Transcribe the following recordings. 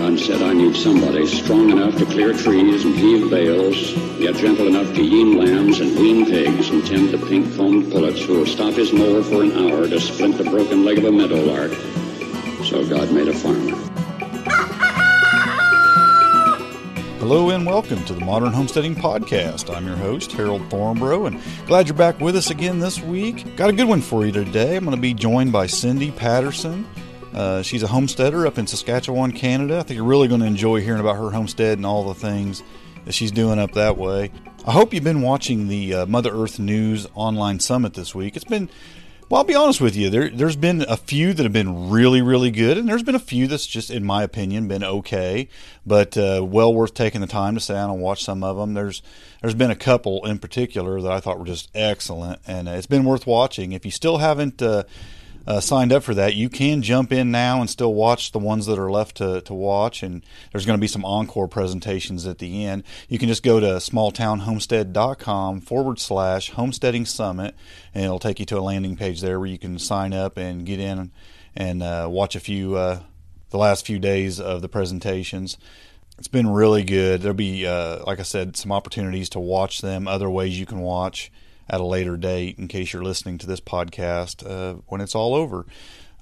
God said, I need somebody strong enough to clear trees and heave bales, yet gentle enough to yean lambs and wean pigs and tend the pink-combed pullets who will stop his mower for an hour to splint the broken leg of a meadowlark. So God made a farmer. Hello and welcome to the Modern Homesteading Podcast. I'm your host, Harold Thornbro, and glad you're back with us again this week. Got a good one for you today. I'm going to be joined by Cindy Patterson. Uh, she's a homesteader up in Saskatchewan, Canada. I think you're really going to enjoy hearing about her homestead and all the things that she's doing up that way. I hope you've been watching the uh, Mother Earth News online summit this week. It's been, well, I'll be honest with you, there, there's been a few that have been really, really good, and there's been a few that's just, in my opinion, been okay, but uh, well worth taking the time to sit down and watch some of them. There's there's been a couple in particular that I thought were just excellent, and uh, it's been worth watching. If you still haven't uh, signed up for that, you can jump in now and still watch the ones that are left to, to watch. And there's going to be some encore presentations at the end. You can just go to smalltownhomestead.com forward slash homesteading summit, and it'll take you to a landing page there where you can sign up and get in and uh, watch a few, uh, the last few days of the presentations. It's been really good. There'll be, uh, like I said, some opportunities to watch them, other ways you can watch at a later date in case you're listening to this podcast uh, when it's all over.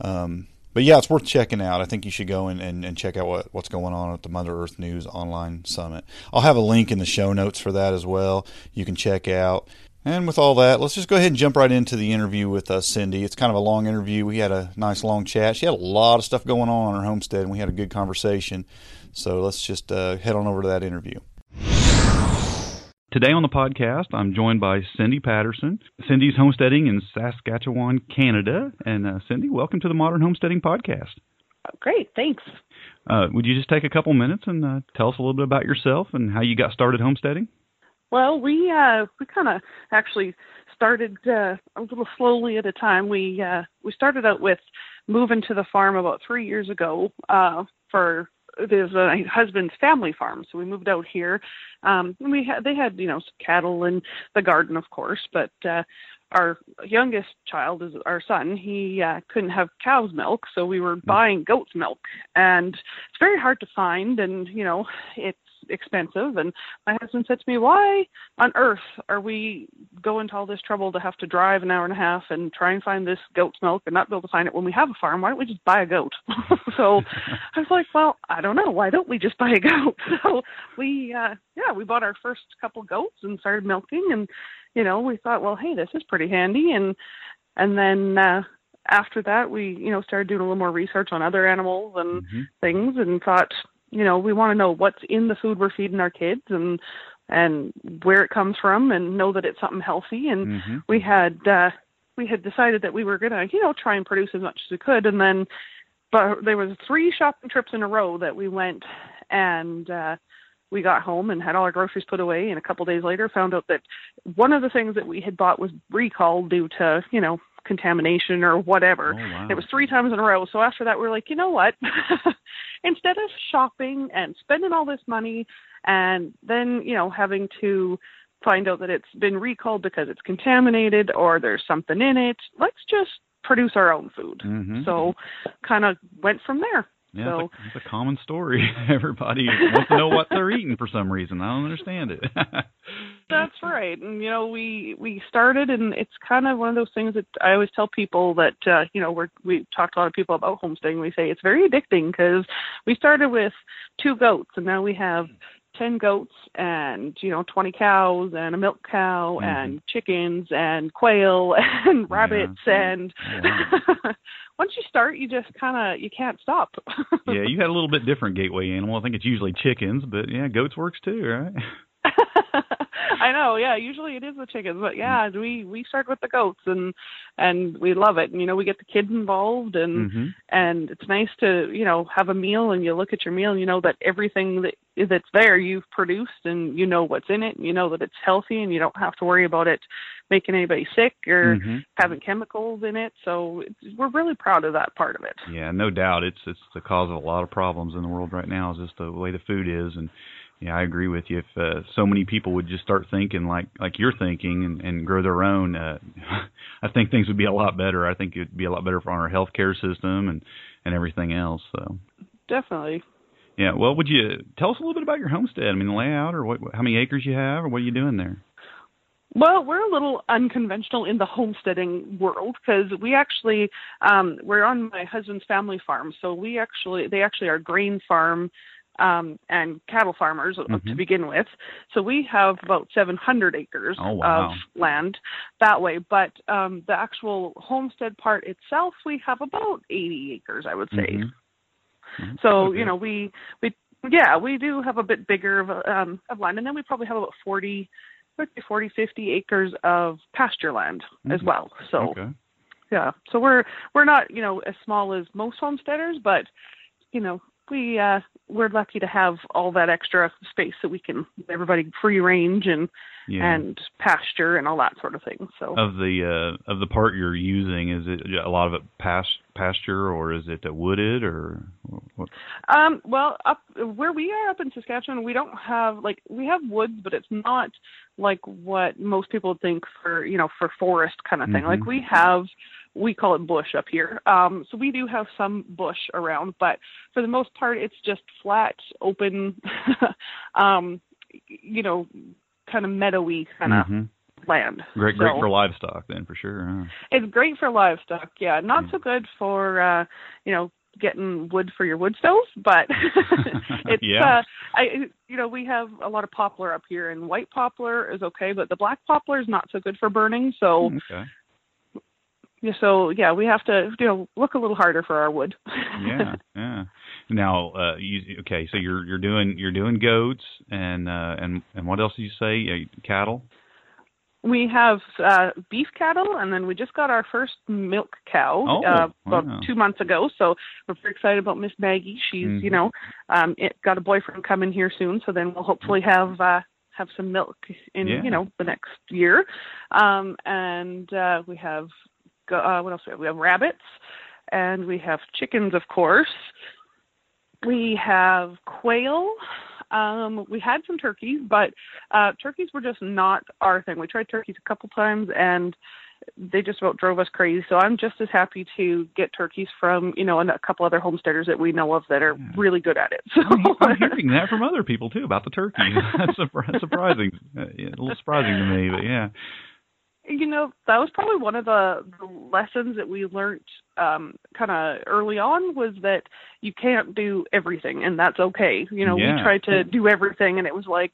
Um, but yeah, it's worth checking out. I think you should go and, and, and, check out what, what's going on at the Mother Earth News Online Summit. I'll have a link in the show notes for that as well. You can check out. And with all that, let's just go ahead and jump right into the interview with uh, Cindy. It's kind of a long interview. We had a nice long chat. She had a lot of stuff going on on her homestead, and we had a good conversation. So let's just uh, head on over to that interview. Today on the podcast, I'm joined by Cindy Patterson. Cindy's homesteading in Saskatchewan, Canada. And uh, Cindy, welcome to the Modern Homesteading Podcast. Great, thanks. Uh, would you just take a couple minutes and uh, tell us a little bit about yourself and how you got started homesteading? Well, we uh, we kind of actually started uh, a little slowly at a time. We uh, we started out with moving to the farm about three years ago uh, for there's a husband's family farm, so we moved out here. Um, and we had they had you know cattle and the garden, of course, but uh, our youngest child is our son. He uh, couldn't have cow's milk, so we were buying goat's milk, and it's very hard to find, and you know it's expensive. And my husband said to me, "Why on earth are we going to all this trouble to have to drive an hour and a half and try and find this goat's milk and not be able to find it when we have a farm? Why don't we just buy a goat?" so I was like, "Well, I don't know. Why don't we just buy a goat?" So we, uh, yeah, we bought our first couple goats and started milking, and you know, we thought, well, hey, this is pretty handy, and and then uh, after that we you know started doing a little more research on other animals and mm-hmm. things and thought you know we want to know what's in the food we're feeding our kids and and where it comes from and know that it's something healthy. And mm-hmm. we had uh we had decided that we were going to you know try and produce as much as we could. And then but there was three shopping trips in a row that we went and uh we got home and had all our groceries put away. And a couple days later found out that one of the things that we had bought was recalled due to you know contamination or whatever. Oh, wow. It was three times in a row. So after that, we we're like, you know what? Instead of shopping and spending all this money and then, you know, having to find out that it's been recalled because it's contaminated or there's something in it, let's just produce our own food. Mm-hmm. So kind of went from there. Yeah, so, it's, a, it's a common story. Everybody wants to know what they're eating for some reason. I don't understand it. That's right. And you know, we we started, and it's kind of one of those things that I always tell people that uh, you know we're we talk to a lot of people about homesteading. We say it's very addicting because we started with two goats, and now we have 10 goats and you know 20 cows and a milk cow Mhm. and chickens and quail and rabbits and Yeah. once you start you just kind of you can't stop yeah, you had a little bit different gateway animal. I think it's usually chickens, but yeah, goats works too, right? I know, yeah. Usually it is the chickens, but yeah, we we start with the goats and and we love it. And you know, we get the kids involved and hmm and it's nice to you know have a meal and you look at your meal and you know that everything that that's there you've produced and you know what's in it and you know that it's healthy and you don't have to worry about it making anybody sick or Mhm. having chemicals in it. So it's, we're really proud of that part of it. Yeah, no doubt. It's it's the cause of a lot of problems in the world right now. Is just the way the food is, and yeah, I agree with you. If uh, so many people would just start thinking like like you're thinking and, and grow their own, uh, I think things would be a lot better. I think it'd be a lot better for our healthcare system and and everything else. So Definitely. yeah, well, would you tell us a little bit about your homestead? I mean, the layout, or what, how many acres you have, or what are you doing there? Well, we're a little unconventional in the homesteading world because we actually um, we're on my husband's family farm, so we actually they actually are grain farm um, and cattle farmers uh, to begin with. So we have about 700 acres Oh, wow. of land that way. But um, the actual homestead part itself, we have about 80 acres, I would say. Mhm. Mhm. So Okay. you know we we yeah we do have a bit bigger of um, of land, and then we probably have about 40, maybe 40, 50 acres of pasture land as Mhm. well. So okay. yeah, so we're we're not you know as small as most homesteaders, but you know we uh we're lucky to have all that extra space so we can everybody free range and Yeah. and pasture and all that sort of thing. So of the uh of the part you're using is it a lot of it past pasture or is it uh, wooded or what Um, well, up where we are up in Saskatchewan, we don't have like we have woods, but it's not like what most people think for you know for forest kind of thing. Mhm. Like we have, we call it bush up here. Um, so we do have some bush around, but for the most part, it's just flat, open, um, you know, kind of meadowy kind of Mhm. land. great great for livestock then for sure huh? it's great for livestock, yeah. Not Mm. so good for uh, you know, getting wood for your wood stove, but it's Yeah. uh I you know, we have a lot of poplar up here and white poplar is okay, but the black poplar is not so good for burning, so okay so yeah, we have to you know, look a little harder for our wood. yeah yeah now uh you okay so you're you're doing you're doing goats and uh and and what else did you say uh, cattle We have uh beef cattle and then we just got our first milk cow Oh, uh about wow. two months ago. So we're pretty excited about Miss Maggie. She's, Mhm. you know, um it got a boyfriend coming here soon, so then we'll hopefully have uh have some milk in, Yeah. you know, the next year. Um and uh we have uh what else we have? We have rabbits and we have chickens of course. We have quail. Um, we had some turkeys, but uh, turkeys were just not our thing. We tried turkeys a couple times, and they just about drove us crazy. So I'm just as happy to get turkeys from you know and a couple other homesteaders that we know of that are Yeah. really good at it. So I'm, hearing that from other people too about the turkeys that's surpri- surprising uh, a little surprising to me but yeah you know that was probably one of the, the lessons that we learned um kind of early on was that you can't do everything and that's okay you know Yeah. we tried to do everything and it was like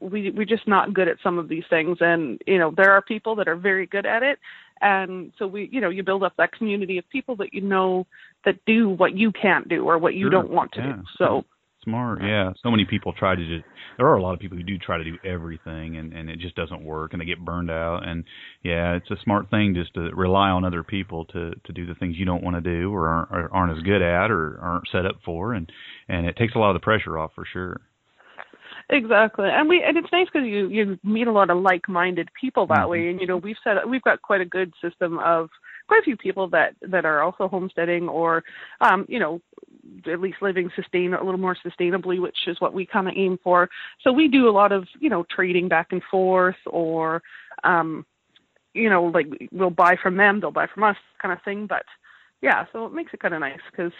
we we're just not good at some of these things and you know there are people that are very good at it and so we you know you build up that community of people that you know that do what you can't do or what you Sure. don't want to Yeah. do so Smart, yeah. So many people try to just. There are a lot of people who do try to do everything, and and it just doesn't work, and they get burned out. And yeah, it's a smart thing just to rely on other people to to do the things you don't want to do, or aren't, or aren't as good at, or aren't set up for, and and it takes a lot of the pressure off for sure. Exactly, and we and it's nice because you you meet a lot of like-minded people that Mhm. way, and you know we've set we've got quite a good system of quite a few people that that are also homesteading or um you know at least living sustain a little more sustainably, which is what we kind of aim for. So we do a lot of you know trading back and forth, or um you know like we'll buy from them, they'll buy from us, kind of thing. But yeah, so it makes it kind of nice because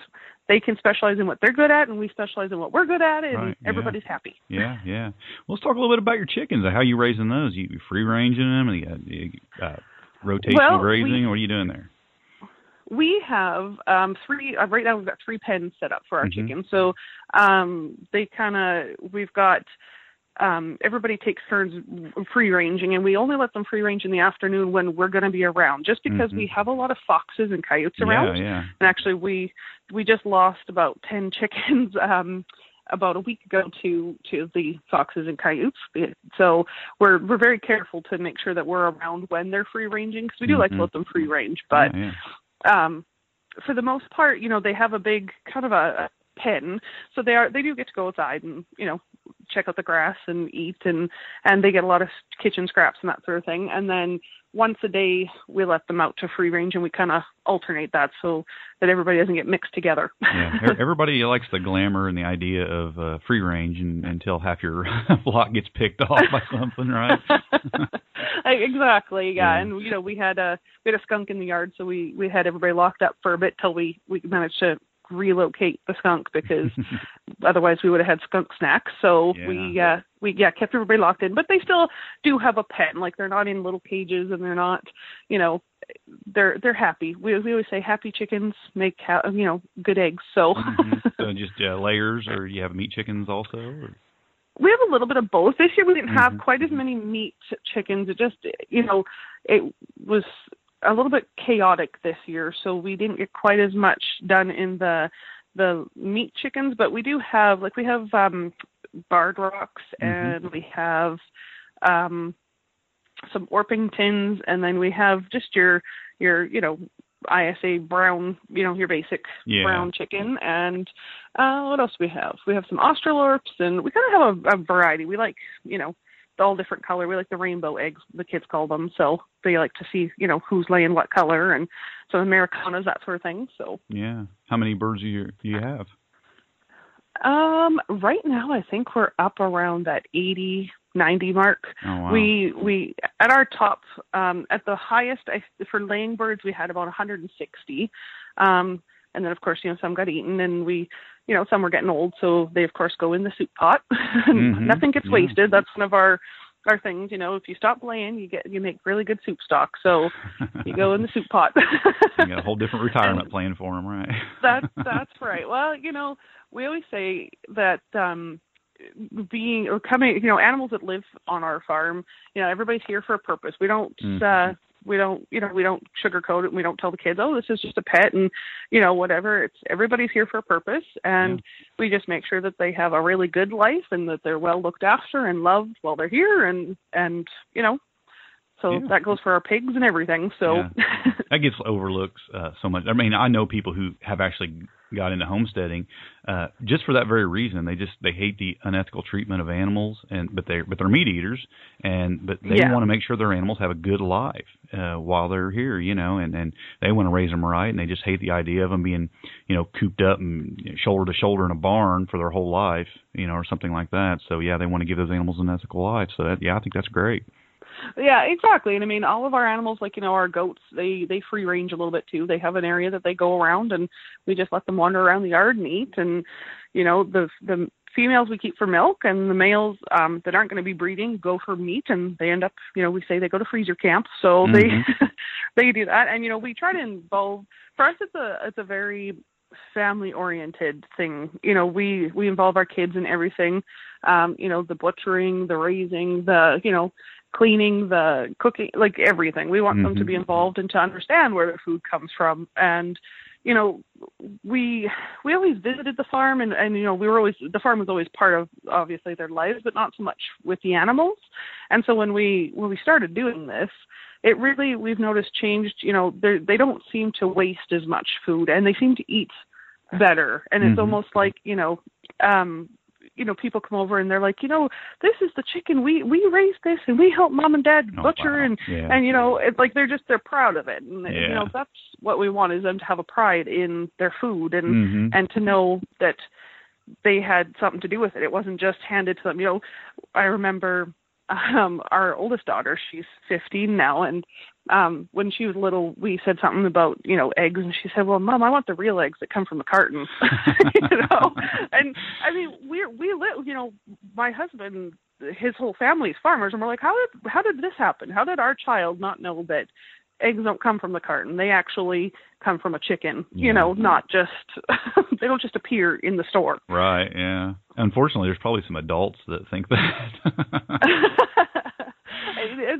they can specialize in what they're good at, and we specialize in what we're good at, and Right, yeah. everybody's happy. Yeah, yeah. Well, let's talk a little bit about your chickens. How you raising those? You free ranging them, and you got you, uh, rotational Well, grazing. we- what are you doing there? We have um, three. Uh, right now, we've got three pens set up for our Mhm. chickens. So um, they kind of we've got um, everybody takes turns free ranging, and we only let them free range in the afternoon when we're going to be around, just because Mhm. we have a lot of foxes and coyotes around. Yeah, yeah. And actually, we we just lost about ten chickens um, about a week ago to to the foxes and coyotes. So we're we're very careful to make sure that we're around when they're free ranging because we do like to Mhm. let them free range, but yeah. Um for the most part you know they have a big kind of a, pen so they are they do get to go outside and you know check out the grass and eat and and they get a lot of kitchen scraps and that sort of thing and then once a day we let them out to free range and we kind of alternate that so that everybody doesn't get mixed together yeah, everybody likes the glamour and the idea of uh, free range and, until half your flock gets picked off by something, right? exactly yeah. Yeah. and you know we had a we had a skunk in the yard so we we had everybody locked up for a bit till we we managed to relocate the skunk because otherwise we would have had skunk snacks so Yeah. we uh we yeah kept everybody locked in but they still do have a pen. like they're not in little cages and they're not you know they're they're happy we we always say happy chickens make ha- you know good eggs so Mhm. So just uh, layers, or you have meat chickens also? Or? we have a little bit of both this year we didn't have Mhm. quite as many meat chickens it just you know it was a little bit chaotic this year so we didn't get quite as much done in the the meat chickens but we do have like we have um barred rocks Mhm. and we have um some orpingtons and then we have just your your you know ISA brown, you know, your basic Yeah. brown chicken. And uh, what else we have? We have some Australorps, and we kind of have a, a variety. We like, you know, all different color. We like the rainbow eggs, the kids call them. So they like to see, you know, who's laying what color, and so Americanas, that sort of thing. So Yeah. How many birds do you do you have? um, right now, I think we're up around that 80, 90 mark. Oh wow. We we at our top um, at the highest I, for laying birds we had about 160, um, and then of course you know some got eaten and we you know some were getting old so they of course go in the soup pot. Mhm. Nothing gets Yeah. wasted. That's one of our our things. You know if you stop laying you get you make really good soup stock. So you go in the soup pot. you got a whole different retirement plan for them, right? That's that's right. Well, you know, we always say that um being or coming, you know, animals that live on our farm, you know, everybody's here for a purpose. We don't uh Mhm. We don't you know, we don't sugarcoat it and we don't tell the kids, "Oh, this is just a pet and you know, whatever. It's everybody's here for a purpose and we just make sure that they have a really good life and that they're well looked after and loved while they're here and and you know, so Yeah. that goes for our pigs and everything. So that gets overlooked uh, so much. I mean, I know people who have actually got into homesteading uh, just for that very reason. They just they hate the unethical treatment of animals, and but they but they're meat eaters, and but they Yeah. want to make sure their animals have a good life uh, while they're here, you know, and and they want to raise them right, and they just hate the idea of them being, you know, cooped up and shoulder to shoulder in a barn for their whole life, you know, or something like that. So yeah, they want to give those animals an ethical life. So that, yeah, I think that's great. Yeah, exactly. And I mean, all of our animals, like you know, our goats, they they free range a little bit too. They have an area that they go around, and we just let them wander around the yard and eat. And you know, the the females we keep for milk, and the males um that aren't going to be breeding go for meat, and they end up, you know, we say they go to freezer camp, so Mhm. they they do that. And you know, we try to involve. For us, it's a it's a very family oriented thing you know we we involve our kids in everything um you know the butchering the raising the you know cleaning the cooking like everything. We want them to be involved and to understand where their food comes from. And you know we we always visited the farm and and you know we were always the farm was always part of obviously their lives but not so much with the animals. And so when we when we started doing this it really we've noticed changed you know they they don't seem to waste as much food and they seem to eat better. And it's Mhm. almost like you know um you know people come over and they're like you know this is the chicken we we raised this and we helped mom and dad Oh, butcher wow. and Yeah. and you know it's like they're just they're proud of it and you know that's what we want is them to have a pride in their food and Mhm. and to know that they had something to do with it it wasn't just handed to them you know i remember um our oldest daughter she's 15 now and um when she was little we said something about you know eggs and she said well mom i want the real eggs that come from the carton. You know? And i mean we we live you know my husband his whole family's farmers and we're like how did how did this happen? How did our child not know that eggs don't come from the carton. They actually come from a chicken. Yeah. You know, not just they don't just appear in the store. Right. Yeah. Unfortunately, there's probably some adults that think that.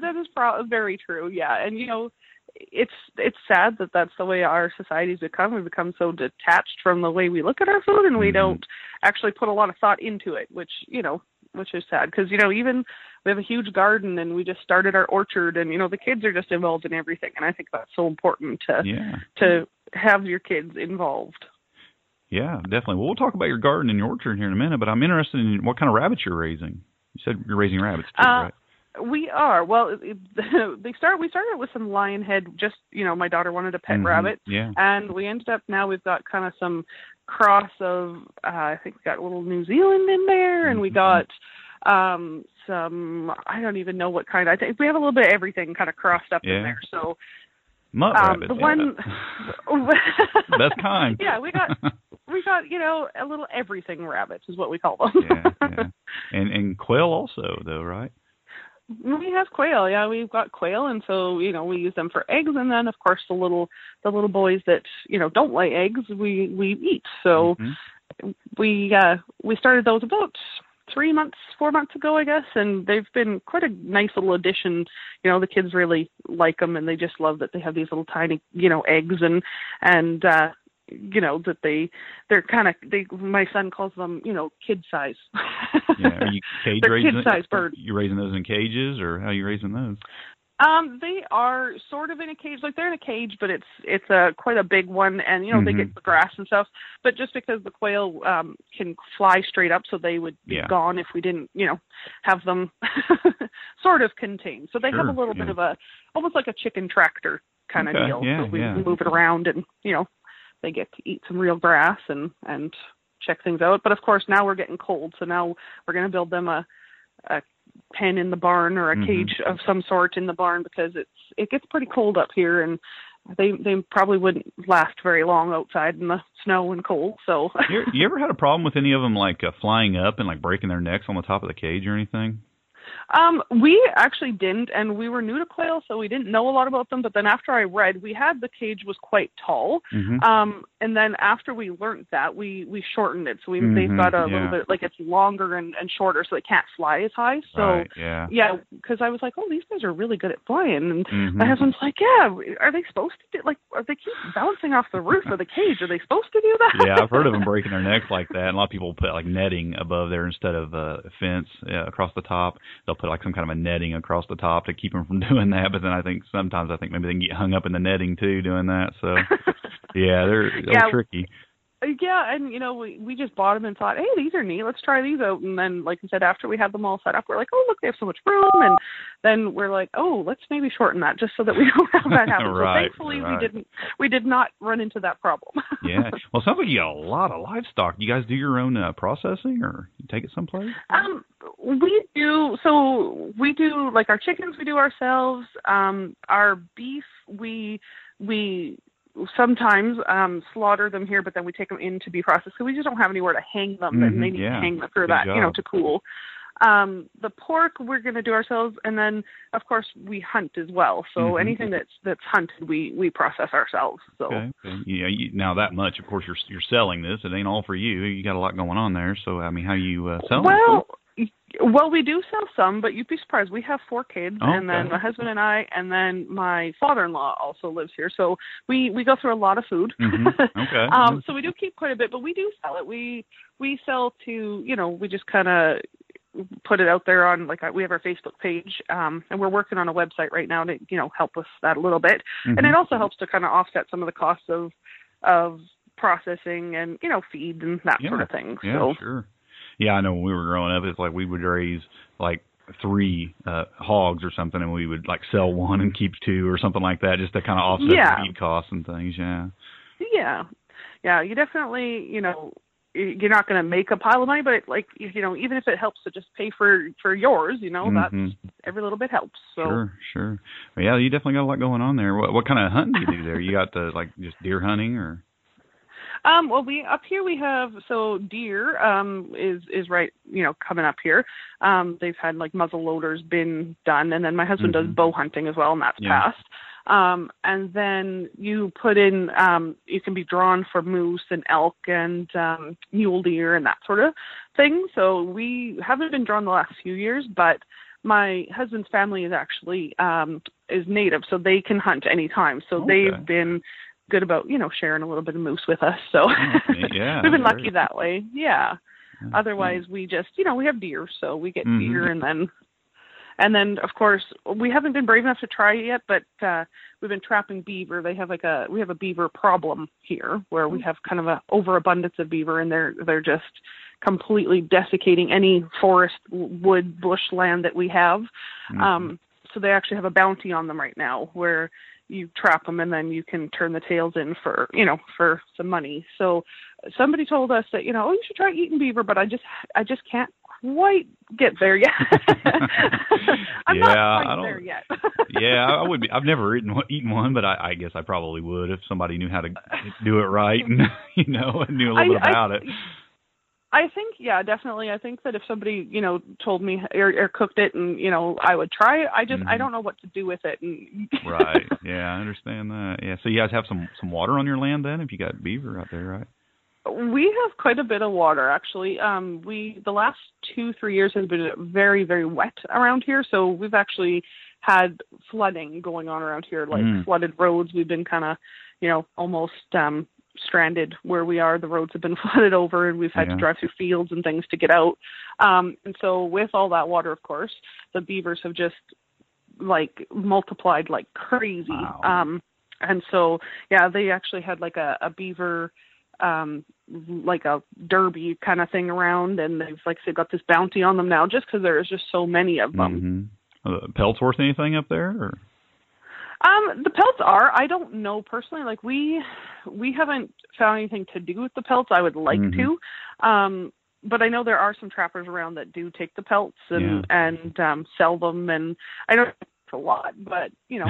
that is pro- very true. Yeah, and you know, it's it's sad that that's the way our society's become. We've become so detached from the way we look at our food, and we Mhm. don't actually put a lot of thought into it, which you know, which is sad because you know even we have a huge garden and we just started our orchard, and you know the kids are just involved in everything, and I think that's so important to yeah. to have your kids involved. Yeah, definitely. Well, we'll talk about your garden and your orchard here in a minute, but I'm interested in what kind of rabbits you're raising. You said you're raising rabbits too, Uh, right? We are well. It, it- they start. We started with some lion head. Just you know, my daughter wanted a pet Mhm. rabbit, Yeah. and we ended up now we've got kind of some cross of uh, I think we got a little New Zealand in there, and we Mhm. got um some I don't even know what kind. I think we have a little bit of everything kind of crossed up Yeah. in there. So Mutt um, the yeah. one Best kind. Yeah, we got we got you know a little everything rabbits is what we call them. yeah, yeah. And and quail also though, right? We have quail, yeah. We've got quail, and so you know we use them for eggs, and then of course the little the little boys that you know don't lay eggs, we we eat. So Mhm. we uh we started those about three months, four months ago, I guess, and they've been quite a nice little addition. You know, the kids really like them, and they just love that they have these little tiny you know eggs and and uh you know that they they're kind of they my son calls them you know kid size Yeah. Are you cage They're raising? kid-sized birds. You raising those in cages, or how are you raising those? Um, they are sort of in a cage. Like they're in a cage, but it's it's a quite a big one, and you know they Mhm. get the grass and stuff. But just because the quail um can fly straight up, so they would be Yeah. gone if we didn't, you know, have them sort of contained. So they have a little yeah. bit of a almost like a chicken tractor kind of deal. yeah, so we yeah. move it around, and you know they get to eat some real grass and and check things out. But of course now we're getting cold, so now we're going to build them a a pen in the barn or a Mhm. cage of some sort in the barn because it's it gets pretty cold up here and they they probably wouldn't last very long outside in the snow and cold. So You, you ever had a problem with any of them like uh, flying up and like breaking their necks on the top of the cage or anything? Um, we actually didn't, and we were new to quail, so we didn't know a lot about them. But then after I read, we had the cage was quite tall. Mm-hmm. Um, and then after we learned that, we we shortened it, so we Mhm, they've got a yeah. little bit like it's longer and and shorter, so they can't fly as high. So right. Yeah. yeah, because I was like, oh, these guys are really good at flying, and Mhm. my husband's like, yeah, are they supposed to do like are they keep bouncing off the roof of the cage? Are they supposed to do that? yeah, I've heard of them breaking their necks like that. And a lot of people put like netting above there instead of uh, a fence uh, across the top. They'll put like some kind of a netting across the top to keep them from doing that. But then I think sometimes I think maybe they can get hung up in the netting too doing that. So yeah, they're, they're Yeah. tricky. Yeah, and you know, we we just bought them and thought, hey, these are neat. Let's try these out. And then, like I said, after we had them all set up, we're like, oh, look, they have so much room. And then we're like, oh, let's maybe shorten that just so that we don't have that happen. Right, so thankfully, right. we didn't we did not run into that problem. Yeah. Well, sounds like you got a lot of livestock. You guys do your own uh, processing, or you take it someplace? Um, we do so we do like our chickens we do ourselves. Um, our beef we we sometimes um slaughter them here, but then we take them in to be processed because we just don't have anywhere to hang them, and Mhm, they need yeah. to hang them for Good that, you know, to cool. Um, the pork we're going to do ourselves, and then of course we hunt as well. So Mhm. anything that's that's hunted, we we process ourselves. So Okay. Yeah. You, now that much, of course, you're you're selling this. It ain't all for you. You got a lot going on there. So I mean, how you uh, selling? Well, y- well, we do sell some, but you'd be surprised. We have four kids, Oh, and then okay. my husband and I, and then my father-in-law also lives here. So we we go through a lot of food. Mhm. Okay. um, so we do keep quite a bit, but we do sell it. We we sell to you know we just kind of put it out there on like we have our Facebook page, um, and we're working on a website right now to you know help with that a little bit, and Mhm. it also helps to kind of offset some of the costs of of processing and you know feed and that Yeah. sort of thing. Yeah, so sure. Yeah, I know when we were growing up, it's like we would raise like three uh hogs or something, and we would like sell one and keep two or something like that, just to kind of offset Yeah. the feed costs and things. Yeah. Yeah, yeah. You definitely, you know, you're not going to make a pile of money, but it, like, you know, even if it helps to just pay for for yours, you know, Mhm. that's every little bit helps. So, Sure, sure. Well, yeah, you definitely got a lot going on there. What what kind of hunting do you do there? You got the like just deer hunting or? Um, well, we up here we have so deer um is is right, you know, coming up here. Um, they've had like muzzle loaders been done, and then my husband does Mhm. bow hunting as well, and that's Yeah. passed. Um, and then you put in, um, you can be drawn for moose and elk and um, mule deer and that sort of thing. So we haven't been drawn the last few years, but my husband's family is actually um, is native, so they can hunt anytime. So Okay. they've been good about you know sharing a little bit of moose with us. So yeah, we've been lucky that way. Yeah. Otherwise, we just you know we have deer, so we get Mhm. deer, and then and then of course we haven't been brave enough to try it yet, but uh, we've been trapping beaver. They have like a we have a beaver problem here where we have kind of a overabundance of beaver, and they're they're just completely desiccating any forest, wood, bush land that we have. Mhm. Um, so they actually have a bounty on them right now where you trap them and then you can turn the tails in for you know for some money. So somebody told us that you know oh you should try eating beaver, but I just I just can't quite get there yet. I'm Yeah, not I quite don't- there yet. yeah, I would be. I've never eaten one, eaten one, but I, I guess I probably would if somebody knew how to do it right and you know and knew a little I- bit about I- it. I think, yeah, definitely. I think that if somebody, you know, told me or, or cooked it, and you know, I would try it. I just, I Mhm. don't know what to do with it. And right. Yeah, I understand that. Yeah. So you guys have some some water on your land then, if you got beaver out there, right? we have quite a bit of water actually. Um, we the last two, three years has been very, very wet around here. So we've actually had flooding going on around here, like Mm. flooded roads. We've been kind of, you know, almost um stranded where we are. The roads have been flooded over, and we've had Yeah. to drive through fields and things to get out. Um, and so, with all that water, of course, the beavers have just like multiplied like crazy. Wow. Um, and so, yeah, they actually had like a, a beaver, um, like a derby kind of thing around, and they've like they've got this bounty on them now just because there's just so many of them. hmm Uh, pelts worth anything up there? Or? Um, the pelts are. I don't know personally. Like we, we haven't found anything to do with the pelts. I would like Mhm. to, um, but I know there are some trappers around that do take the pelts and and um, sell them. And I don't know if it's a lot, but you know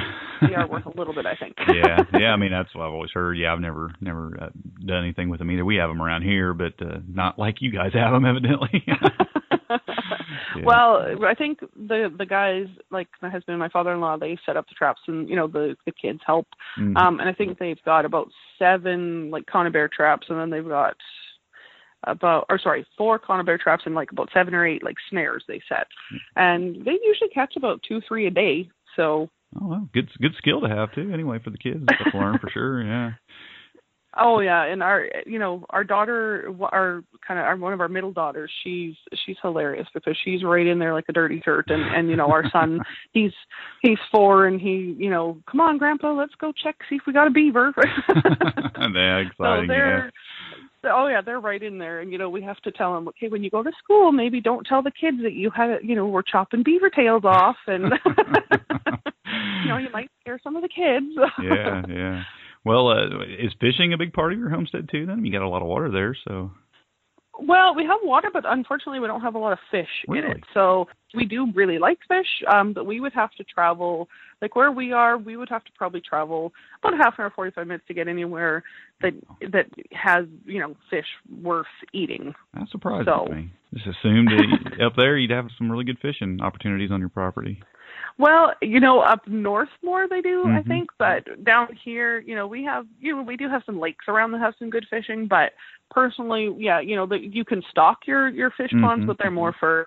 they are worth a little bit. I think. yeah, yeah. I mean, that's what I've always heard. Yeah, I've never, never uh, done anything with them either. We have them around here, but uh, not like you guys have them, evidently. Well, I think the the guys like my husband and my father-in-law they set up the traps and you know the the kids help. Mhm. Um, and I think they've got about seven like conibear traps, and then they've got about or sorry four conibear traps and like about seven or eight like snares they set, and they usually catch about two three a day. So oh, well, good, good skill to have too. Anyway, for the kids to learn for sure. Yeah. Oh yeah, and our you know our daughter, our kind of our one of our middle daughters, she's she's hilarious because she's right in there like a dirty shirt, and and you know our son, he's he's four and he you know come on grandpa let's go check see if we got a beaver. yeah, exciting. so yeah. Oh yeah they're right in there and you know we have to tell them okay when you go to school maybe don't tell the kids that you had you know we're chopping beaver tails off and you know you might scare some of the kids. yeah, yeah. Well, uh, is fishing a big part of your homestead too? Then you got a lot of water there, so Well, we have water, but unfortunately, we don't have a lot of fish in Really? it. So we do really like fish, um, but we would have to travel, like where we are, we would have to probably travel about a half an hour, forty-five minutes to get anywhere that that has you know fish worth eating. that surprises So- me. Just assumed that up there you'd have some really good fishing opportunities on your property. Well, you know, up north more they do, I Mhm. think, but down here, you know, we have you know we do have some lakes around that have some good fishing, but personally, yeah, you know, the, you can stock your your fish ponds, Mhm, but they're more for,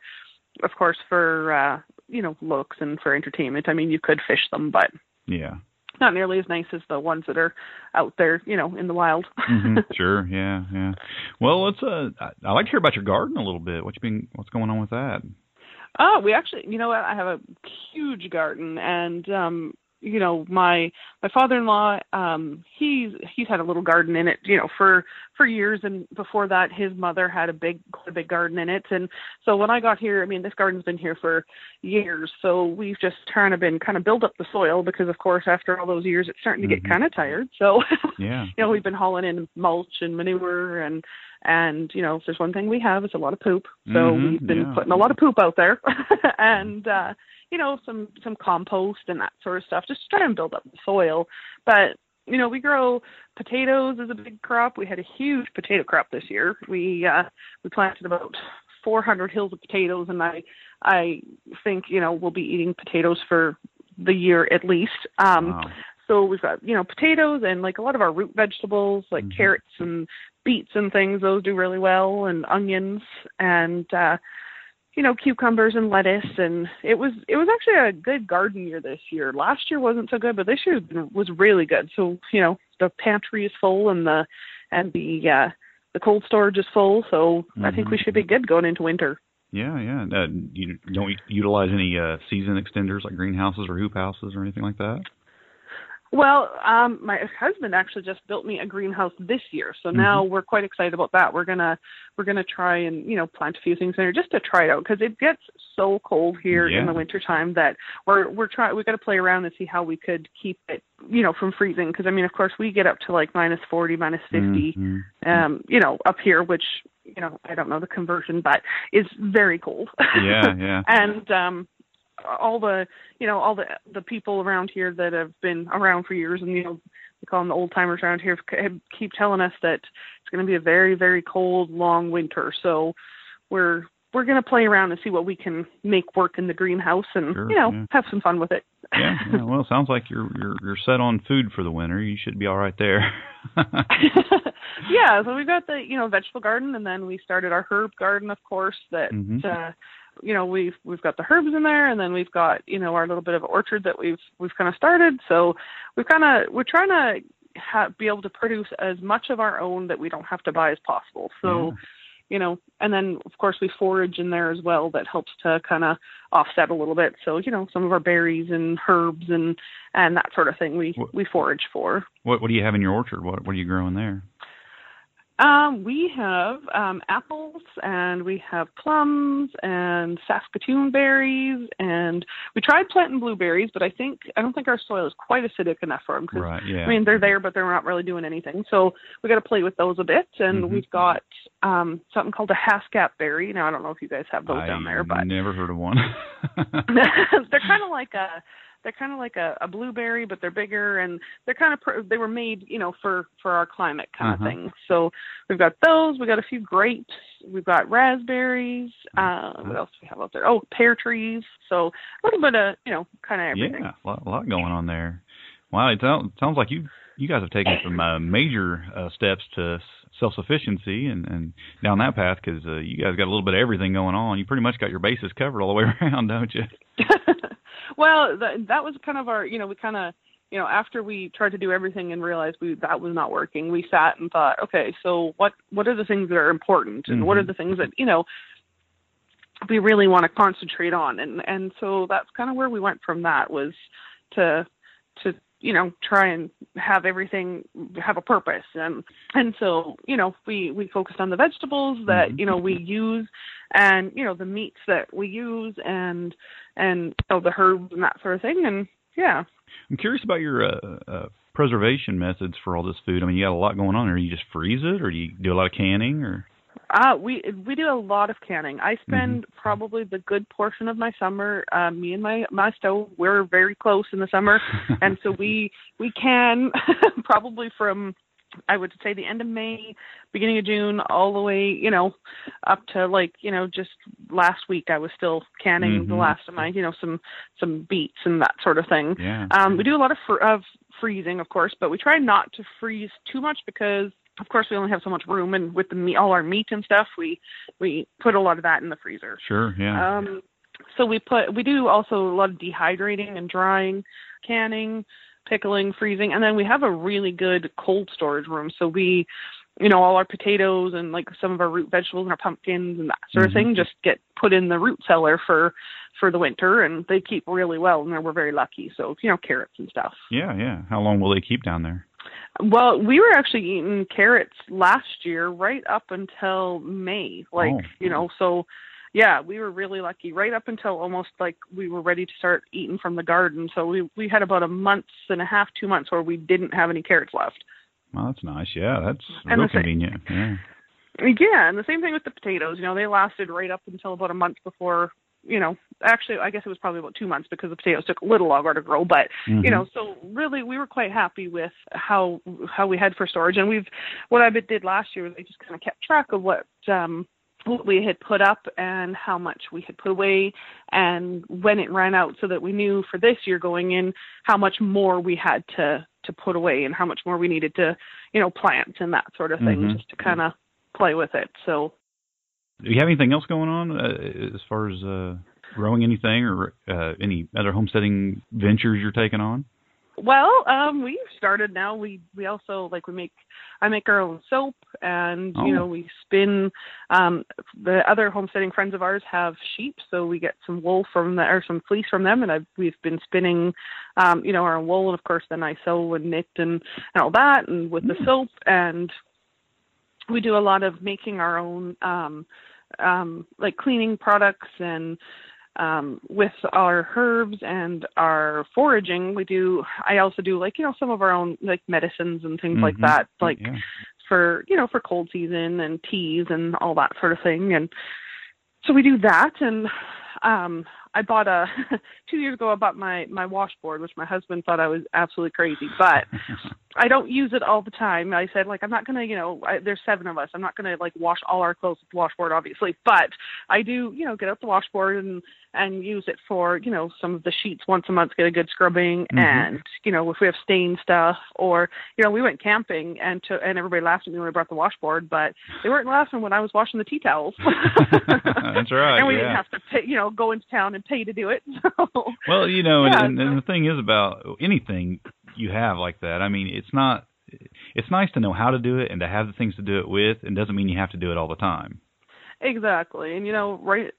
of course, for uh, you know looks and for entertainment. I mean, you could fish them, but Yeah. not nearly as nice as the ones that are out there, you know, in the wild. hmm Sure. Yeah. Yeah. Well, let's. Uh, I, I like to hear about your garden a little bit. What you been? What's going on with that? Oh, we actually, you know what? I have a huge garden, and um, you know, my my father-in-law, um, he's he's had a little garden in it, you know, for for years, and before that, his mother had a big quite a big garden in it, and so when I got here, I mean, this garden's been here for years, so we've just kind of been kind of build up the soil because, of course, after all those years, it's starting to Mhm. get kind of tired, so. Yeah. you know, we've been hauling in mulch and manure and and you know, if there's one thing we have, it's a lot of poop. So Mhm, we've been yeah. putting a lot of poop out there, and uh, you know, some some compost and that sort of stuff, just to try and build up the soil. But you know, we grow potatoes as a big crop. We had a huge potato crop this year. We uh, we planted about 400 hills of potatoes, and I I think you know we'll be eating potatoes for the year at least. Um, Wow. so we've got you know potatoes and like a lot of our root vegetables like Mhm. carrots and beets and things those do really well and onions and uh you know cucumbers and lettuce and it was it was actually a good garden year this year last year wasn't so good but this year was really good so you know the pantry is full and the and the uh the cold storage is full so i think we Mhm. should be good going into winter Yeah, yeah. Uh, you don't utilize any uh, season extenders like greenhouses or hoop houses or anything like that. Well, um, my husband actually just built me a greenhouse this year, so now we're quite excited about that. We're gonna we're gonna try and you know plant a few things in there just to try it out because it gets so cold here Yeah. in the wintertime that we're we're trying we got to play around and see how we could keep it you know from freezing because I mean of course we get up to like minus forty, minus 50 Mhm. um, you know up here which you know I don't know the conversion but is very cold. Yeah, yeah. and um all the you know all the the people around here that have been around for years and you know we call them the old timers around here keep telling us that it's going to be a very very cold long winter so we're we're going to play around and see what we can make work in the greenhouse and Sure, you know yeah. have some fun with it yeah, yeah. Well, it sounds like you're you're you're set on food for the winter. You should be all right there. yeah, so we've got the you know vegetable garden, and then we started our herb garden, of course. That Mhm. uh, you know we've we've got the herbs in there, and then we've got you know our little bit of orchard that we've we've kind of started. So we've kind of we're trying to ha- be able to produce as much of our own that we don't have to buy as possible. So. Yeah. You know, and then of course we forage in there as well. That helps to kind of offset a little bit. So you know, some of our berries and herbs and and that sort of thing we What- we forage for. what what do you have in your orchard? What what are you growing there? Um, we have um, apples and we have plums and Saskatoon berries and we tried planting blueberries, but I think I don't think our soil is quite acidic enough for them because Right. Yeah. I mean they're there, but they're not really doing anything. So we got to play with those a bit. And Mhm. we've got um, something called a Haskap berry. Now I don't know if you guys have those I down there, but I never heard of one. they're kind of like a they're kind of like a, a blueberry, but they're bigger and they're kind of pr- they were made you know for for our climate kind Uh-huh. of thing. So we've got those. We've got a few grapes. We've got raspberries. Uh, what else do we have out there? Oh, pear trees. So a little bit of you know kind of everything. yeah, a lot, a lot going on there. Wow, it sounds sounds like you you guys have taken some uh, major uh, steps to self sufficiency and and down that path because uh, you guys got a little bit of everything going on. You pretty much got your bases covered all the way around, don't you? well, that that was kind of our you know we kind of you know after we tried to do everything and realized we that was not working, we sat and thought, okay, so what what are the things that are important and what are Mhm. the things that you know we really want to concentrate on and and so that's kind of where we went from that was to you know try and have everything have a purpose and and so you know we we focused on the vegetables that Mhm. you know we use and you know the meats that we use and and you know, the herbs and that sort of thing and yeah I'm curious about your uh, uh, preservation methods for all this food. I mean, you got a lot going on. Or you just freeze it, or do you do a lot of canning, or Uh, we we do a lot of canning. I spend Mm-hmm. probably the good portion of my summer. Uh, me and my my stove, we're very close in the summer, and so we we can probably from I would say the end of May, beginning of June, all the way you know up to like you know just last week I was still canning the Mhm. last of my you know some some beets and that sort of thing. yeah. Um, we do a lot of fr- of freezing, of course, but we try not to freeze too much because, of course, we only have so much room, and with the meat, all our meat and stuff, we we put a lot of that in the freezer. Sure. Yeah. Um, so we put we do also a lot of dehydrating and drying, canning, pickling, freezing, and then we have a really good cold storage room. So we, you know, all our potatoes and like some of our root vegetables and our pumpkins and that sort of Mhm. thing just get put in the root cellar for for the winter, and they keep really well. And we're very lucky. So you know, carrots and stuff. yeah. Yeah. How long will they keep down there? Well, we were actually eating carrots last year right up until May. Like, Oh. you know, so yeah, we were really lucky right up until almost like we were ready to start eating from the garden. So we we had about a month and a half, 2 months where we didn't have any carrots left. Well, that's nice. Yeah, that's And real convenient. Yeah. Yeah, and the same thing with the potatoes. You know, they lasted right up until about a month before, you know, actually I guess it was probably about 2 months because the potatoes took a little longer to grow, but you Mhm. know so really we were quite happy with how how we had for storage and we've what i did last year was i just kind of kept track of what um what we had put up and how much we had put away and when it ran out so that we knew for this year going in how much more we had to to put away and how much more we needed to you know plant and that sort of thing Mhm. just to kind of play with it so Do you have anything else going on uh, as far as uh, growing anything or uh, any other homesteading ventures you're taking on? Well, um, we've started now. We we also like we make I make our own soap, and Oh. you know we spin. Um, the other homesteading friends of ours have sheep, so we get some wool from the or some fleece from them, and I've we've been spinning, um, you know, our own wool, and of course then I sew and knit and, and all that, and with the soap, and we do a lot of making our own um, um, like cleaning products and um, with our herbs and our foraging, we do. I also do like you know some of our own like medicines and things like Mhm. that, like yeah. for you know for cold season and teas and all that sort of thing. And so we do that. And um, I bought a two years ago. I bought my my washboard, which my husband thought I was absolutely crazy, but I don't use it all the time. I said like I'm not gonna, you know, I, there's seven of us. I'm not gonna like wash all our clothes with the washboard, obviously, but I do, you know, get out the washboard and and use it for, you know, some of the sheets once a month, get a good scrubbing, Mhm. and you know, if we have stain stuff, or you know, we went camping and to and everybody laughed at me when I brought the washboard, but they weren't laughing when I was washing the tea towels. That's right, and we yeah. didn't have to, pay, you know, go into town and pay to do it. So Well, you know, Yeah, and, and, and the thing is about anything you have like that. I mean, it's not. It's nice to know how to do it and to have the things to do it with, and doesn't mean you have to do it all the time. Exactly. And you know, right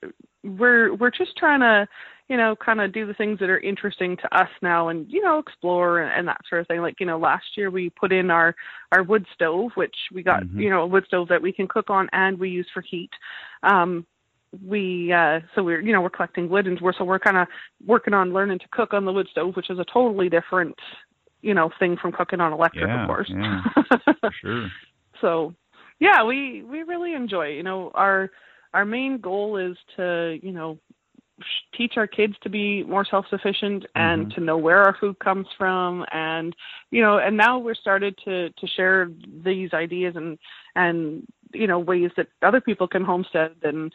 we're we're just trying to, you know, kind of do the things that are interesting to us now and, you know, explore and, and that sort of thing. Like, you know, last year we put in our our wood stove, which we got, Mhm. you know, a wood stove that we can cook on and we use for heat. Um we uh so we're you know we're collecting wood and we're so we're kind of working on learning to cook on the wood stove which is a totally different you know thing from cooking on electric Yeah, of course yeah. Sure. so yeah we we really enjoy it. you know our our main goal is to you know teach our kids to be more self sufficient and Mhm. to know where our food comes from and you know and now we're started to to share these ideas and and you know ways that other people can homestead and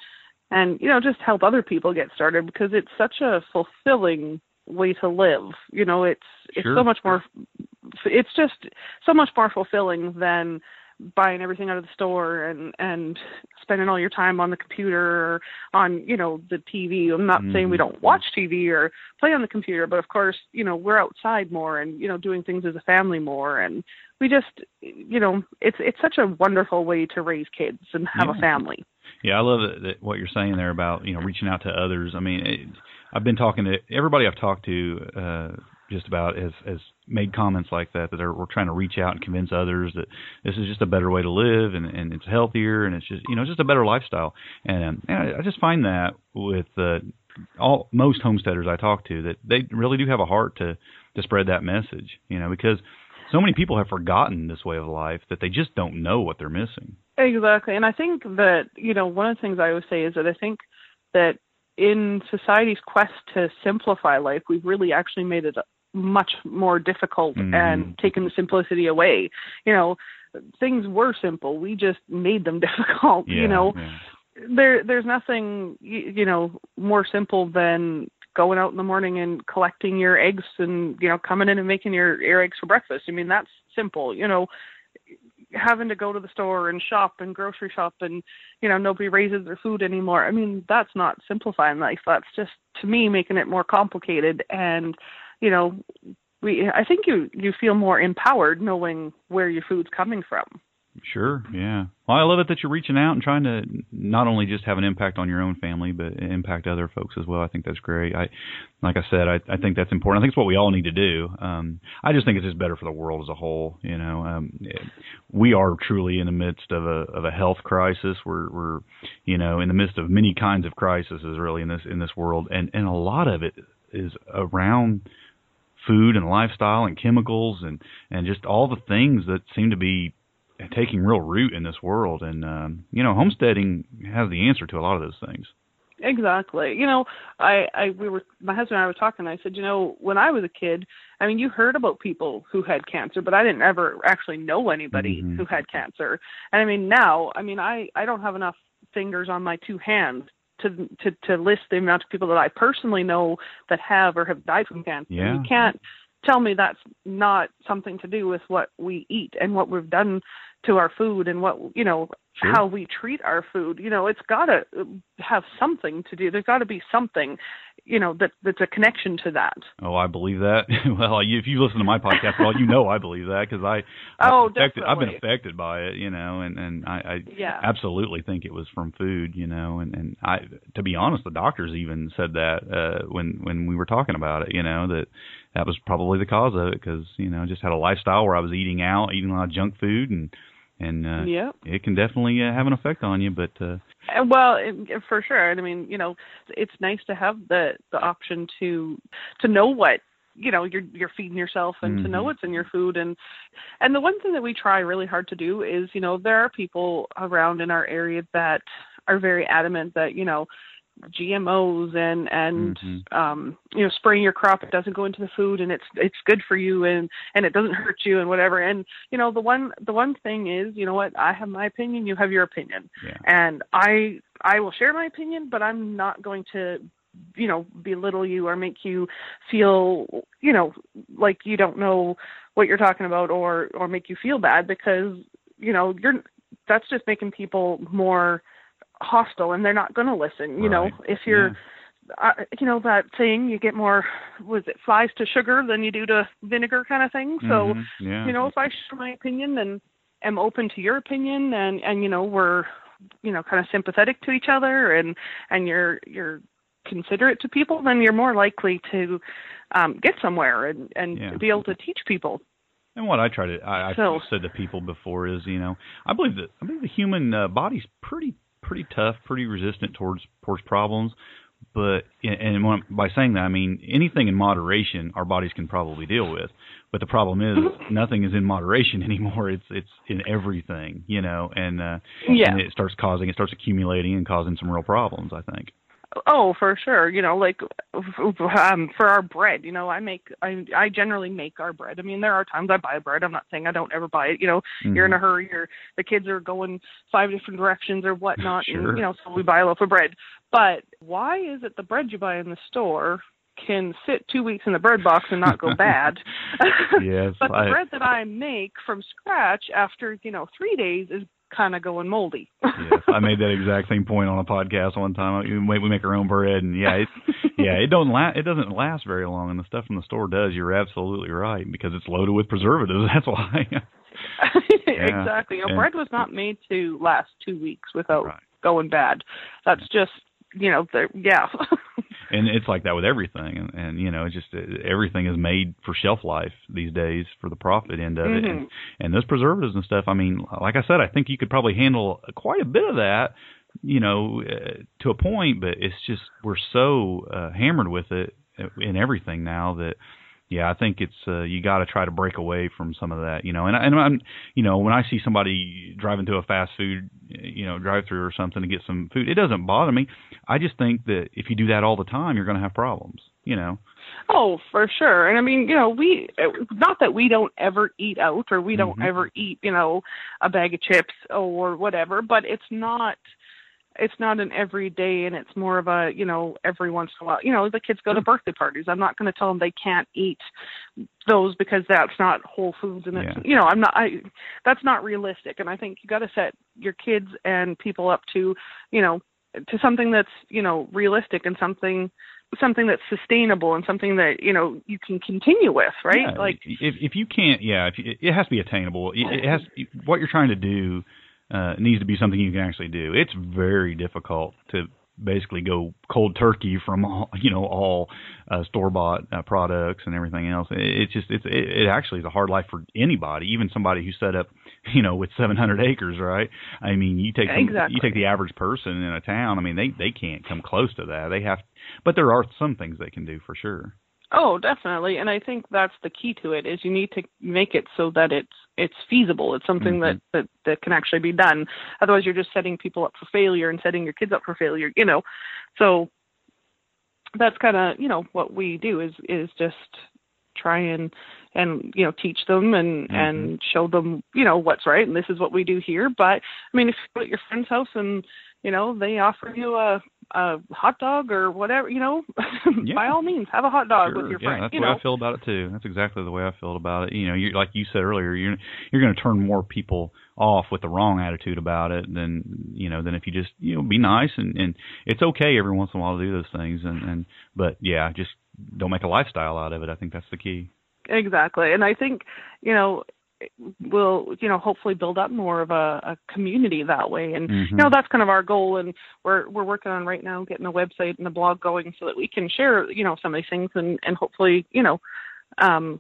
and you know just help other people get started because it's such a fulfilling way to live you know it's it's Sure. so much more it's just so much more fulfilling than buying everything out of the store and and spending all your time on the computer or on you know the TV. I'm not saying we Mhm. don't watch TV or play on the computer, but of course you know we're outside more and you know doing things as a family more and we just you know it's it's such a wonderful way to raise kids and have Yeah. a family. Yeah, I love that, that what you're saying there about you know reaching out to others. I mean, it, I've been talking to everybody I've talked to uh, just about has has made comments like that that they're, we're trying to reach out and convince others that this is just a better way to live and and it's healthier and it's just you know just a better lifestyle. And, um, and I, I just find that with uh, all most homesteaders I talk to that they really do have a heart to to spread that message. You know because so many people have forgotten this way of life that they just don't know what they're missing. Exactly. And I think that, you know, one of the things I always say is that I think that in society's quest to simplify life, we've really actually made it much more difficult Mhm. and taken the simplicity away. You know, things were simple. We just made them difficult, Yeah, you know. yeah. There there's nothing you, you know more simple than going out in the morning and collecting your eggs and you know coming in and making your your eggs for breakfast. I mean, that's simple. You know, having to go to the store and shop and grocery shop and you know nobody raises their food anymore. I mean that's not simplifying life. That's just to me making it more complicated. And you know we i think you you feel more empowered knowing where your food's coming from Sure, yeah. Well, I love it that you're reaching out and trying to not only just have an impact on your own family, but impact other folks as well. I think that's great. I, like I said, I, I think that's important. I think it's what we all need to do. Um, I just think it's just better for the world as a whole. You know, um, we are truly in the midst of a of a health crisis. We're we're, you know, in the midst of many kinds of crises really in this in this world, and and a lot of it is around food and lifestyle and chemicals and and just all the things that seem to be taking real root in this world and um you know homesteading has the answer to a lot of those things exactly you know i i we were my husband and i were talking i said you know when i was a kid i mean you heard about people who had cancer but i didn't ever actually know anybody Mhm. who had cancer and i mean now i mean i i don't have enough fingers on my two hands to to to list the amount of people that I personally know that have or have died from cancer. Yeah. You can't tell me that's not something to do with what we eat and what we've done to our food and what you know Sure. how we treat our food you know it's got to have something to do there's got to be something you know that that's a connection to that Oh, I believe that. well, you- if you listen to my podcast, well, you know I believe that because I, Oh, I've affected, I've been affected by it, you know, and and I, I Yeah. absolutely think it was from food, you know, and and I, to be honest, the doctors even said that uh, when when we were talking about it, you know, that that was probably the cause of it because you know I just had a lifestyle where I was eating out, eating a lot of junk food, and and uh, yeah it can definitely uh, have an effect on you, but. uh Uh, Well, it, for sure. And I mean, you know, it's nice to have the the option to to know what you know you're you're feeding yourself and to know Mhm. what's in your food and and the one thing that we try really hard to do is you know there are people around in our area that are very adamant that you know GMOs and and Mhm. um you know spraying your crop it doesn't go into the food and it's it's good for you and and it doesn't hurt you and whatever and you know the one the one thing is you know what I have my opinion you have your opinion Yeah. and I I will share my opinion but I'm not going to you know belittle you or make you feel you know like you don't know what you're talking about or or make you feel bad because you know you're that's just making people more hostile and they're not going to listen you know if you're Yeah. uh, you know that saying you get more was it flies to sugar than you do to vinegar kind of thing so Mhm. yeah. you know if i share my opinion and am open to your opinion and and you know we're you know kind of sympathetic to each other and and you're you're considerate to people then you're more likely to um get somewhere and and Yeah. be able to teach people And what I try to, I, I've So- said to people before is, you know, I believe that I believe the human uh, body's pretty pretty tough, pretty resistant towards towards problems. But and when, by saying that, I mean anything in moderation, our bodies can probably deal with. But the problem is, nothing is in moderation anymore. It's it's in everything, you know, and uh, Yeah. and it starts causing, it starts accumulating and causing some real problems. I think. Oh, for sure. You know, like um for our bread, you know, I make I I generally make our bread. I mean, there are times I buy bread. I'm not saying I don't ever buy it. You know, you're in a hurry or the kids are going five different directions or whatnot Sure. and you know, so we buy a loaf of bread. But why is it the bread you buy in the store can sit two weeks in the bread box and not go bad? Yes, but the I- bread that I make from scratch after, you know, three days is kind of going moldy. yes, I made that exact same point on a podcast one time. We make, we make our own bread, and yeah, it, yeah, it don't last. It doesn't last very long, and the stuff from the store does. You're absolutely right because it's loaded with preservatives. That's why. exactly. You know, and- bread was not made to last two weeks without Right. going bad. That's just, you know, the, yeah. and it's like that with everything, and, and you know, it's just uh, everything is made for shelf life these days for the profit end of it, and Mhm. and those preservatives and stuff. I mean, like I said, I think you could probably handle quite a bit of that. You know, uh, to a point, but it's just we're so uh, hammered with it in everything now that yeah, I think it's uh, you got to try to break away from some of that, you know. And and I'm, you know, when I see somebody driving to a fast food, you know, drive-through or something to get some food, it doesn't bother me. I just think that if you do that all the time, you're going to have problems, you know. oh, for sure. And I mean, you know, we, not that we don't ever eat out or we don't Mhm. ever eat, you know, a bag of chips or whatever, but it's not, it's not an everyday and it's more of a, you know, every once in a while. You know, the kids go to mm. birthday parties. I'm not going to tell them they can't eat those because that's not whole foods and it's Yeah. you know, I'm not I that's not realistic and I think you got to set your kids and people up to, you know, to something that's, you know, realistic and something something that's sustainable and something that, you know, you can continue with, right? Yeah, Like if if you can't, yeah, if you, it has to be attainable. It, it has what you're trying to do uh, it needs to be something you can actually do. It's very difficult to basically go cold turkey from all, you know all uh, store bought uh, products and everything else. It, it's just it's it, it actually is a hard life for anybody, even somebody who set up you know with 700 acres, right? I mean, you take some- you take the average person in a town. I mean, they they can't come close to that. They have, but there are some things they can do for sure. Oh, definitely. And I think that's the key to it is you need to make it so that it's it's feasible. It's something Mhm. that, that that can actually be done. Otherwise you're just setting people up for failure and setting your kids up for failure, you know. So that's kind of, you know, what we do is is just try and and you know teach them and Mhm. and show them you know what's right and this is what we do here but i mean if you go to your friend's house and you know they offer you a a hot dog or whatever, you know, Yeah. by all means, have a hot dog Sure. with your yeah, friend. that's you the way know, I feel about it too. That's exactly the way I feel about it. You know, you like you said earlier, you're you're going to turn more people off with the wrong attitude about it than you know than if you just you know be nice and and it's okay every once in a while to do those things and and but yeah, just don't make a lifestyle out of it. I think that's the key. exactly. And I think, you know, we'll, you know, hopefully build up more of a, a community that way. And Mhm. you know, that's kind of our goal. And we're we're working on right now getting the website and the blog going so that we can share, you know, some of these things and and hopefully, you know, um,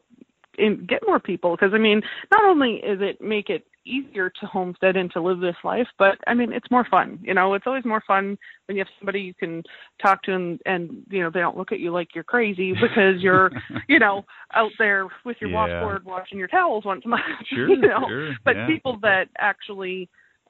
in, get more people. Because I mean, not only is it make it easier to homestead and to live this life, but I mean, it's more fun. You know, it's always more fun when you have somebody you can talk to and and you know they don't look at you like you're crazy because you're you know out there with your Yeah. washboard washing your towels once a month. Sure, you know, sure, but yeah. people that actually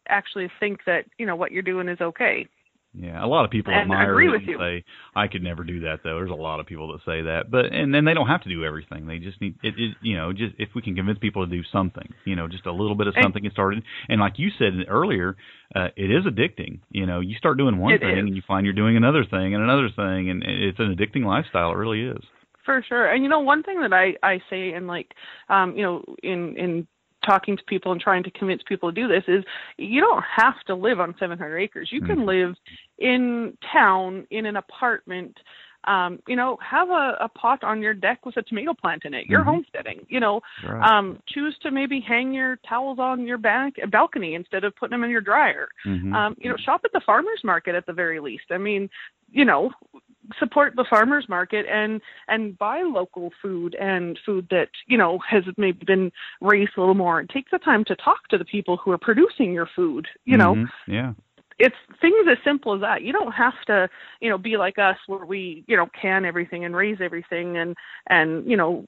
actually think that you know what you're doing is okay. Yeah, a lot of people And I admire agree it with and you. say, "I could never do that." Though there's a lot of people that say that, but and then they don't have to do everything. They just need it. it you know, just if we can convince people to do something, you know, just a little bit of And- something get started. And like you said earlier, uh, it is addicting. You know, you start doing one thing is. and you find you're doing another thing and another thing, and it's an addicting lifestyle. It really is. For sure. And you know, one thing that I I say and like um, you know, in in talking to people and trying to convince people to do this is you don't have to live on 700 acres. You can Mhm. live in town in an apartment um, you know, have a, a pot on your deck with a tomato plant in it. You're Mhm. homesteading. You know, Right. um, choose to maybe hang your towels on your back balcony instead of putting them in your dryer. Mhm. Um, you know, shop at the farmers market at the very least. I mean, you know, support the farmers market and and buy local food and food that you know has maybe been raised a little more and take the time to talk to the people who are producing your food you know Mhm. yeah. it's things as simple as that you don't have to you know be like us where we you know can everything and raise everything and and you know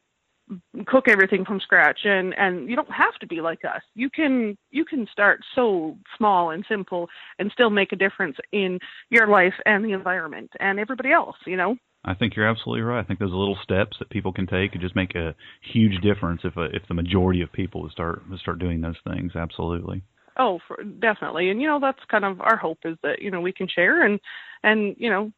cook everything from scratch and and you don't have to be like us you can you can start so small and simple and still make a difference in your life and the environment and everybody else you know I think you're absolutely right. I think those little steps that people can take could just make a huge difference if a, if the majority of people would start would start doing those things. Absolutely. Oh, for, definitely. And you know, that's kind of our hope is that you know we can share and and you know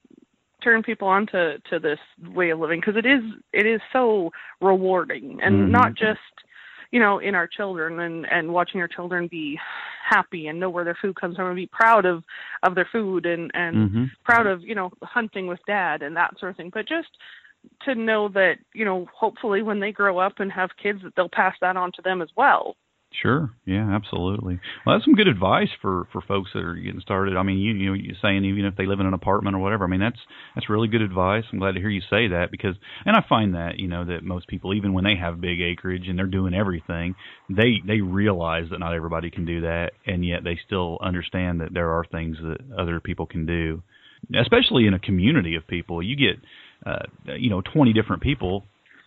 turn people on to to this way of living because it is it is so rewarding and Mhm. not just you know in our children and and watching our children be happy and know where their food comes from and be proud of of their food and and Mhm. proud of you know hunting with dad and that sort of thing but just to know that you know hopefully when they grow up and have kids that they'll pass that on to them as well Sure. Yeah, absolutely. Well, that's some good advice for for folks that are getting started. I mean, you you know, you're saying even if they live in an apartment or whatever. I mean, that's that's really good advice. I'm glad to hear you say that because, and I find that you know that most people, even when they have big acreage and they're doing everything, they they realize that not everybody can do that, and yet they still understand that there are things that other people can do, especially in a community of people. You get, uh, you know, 20 different people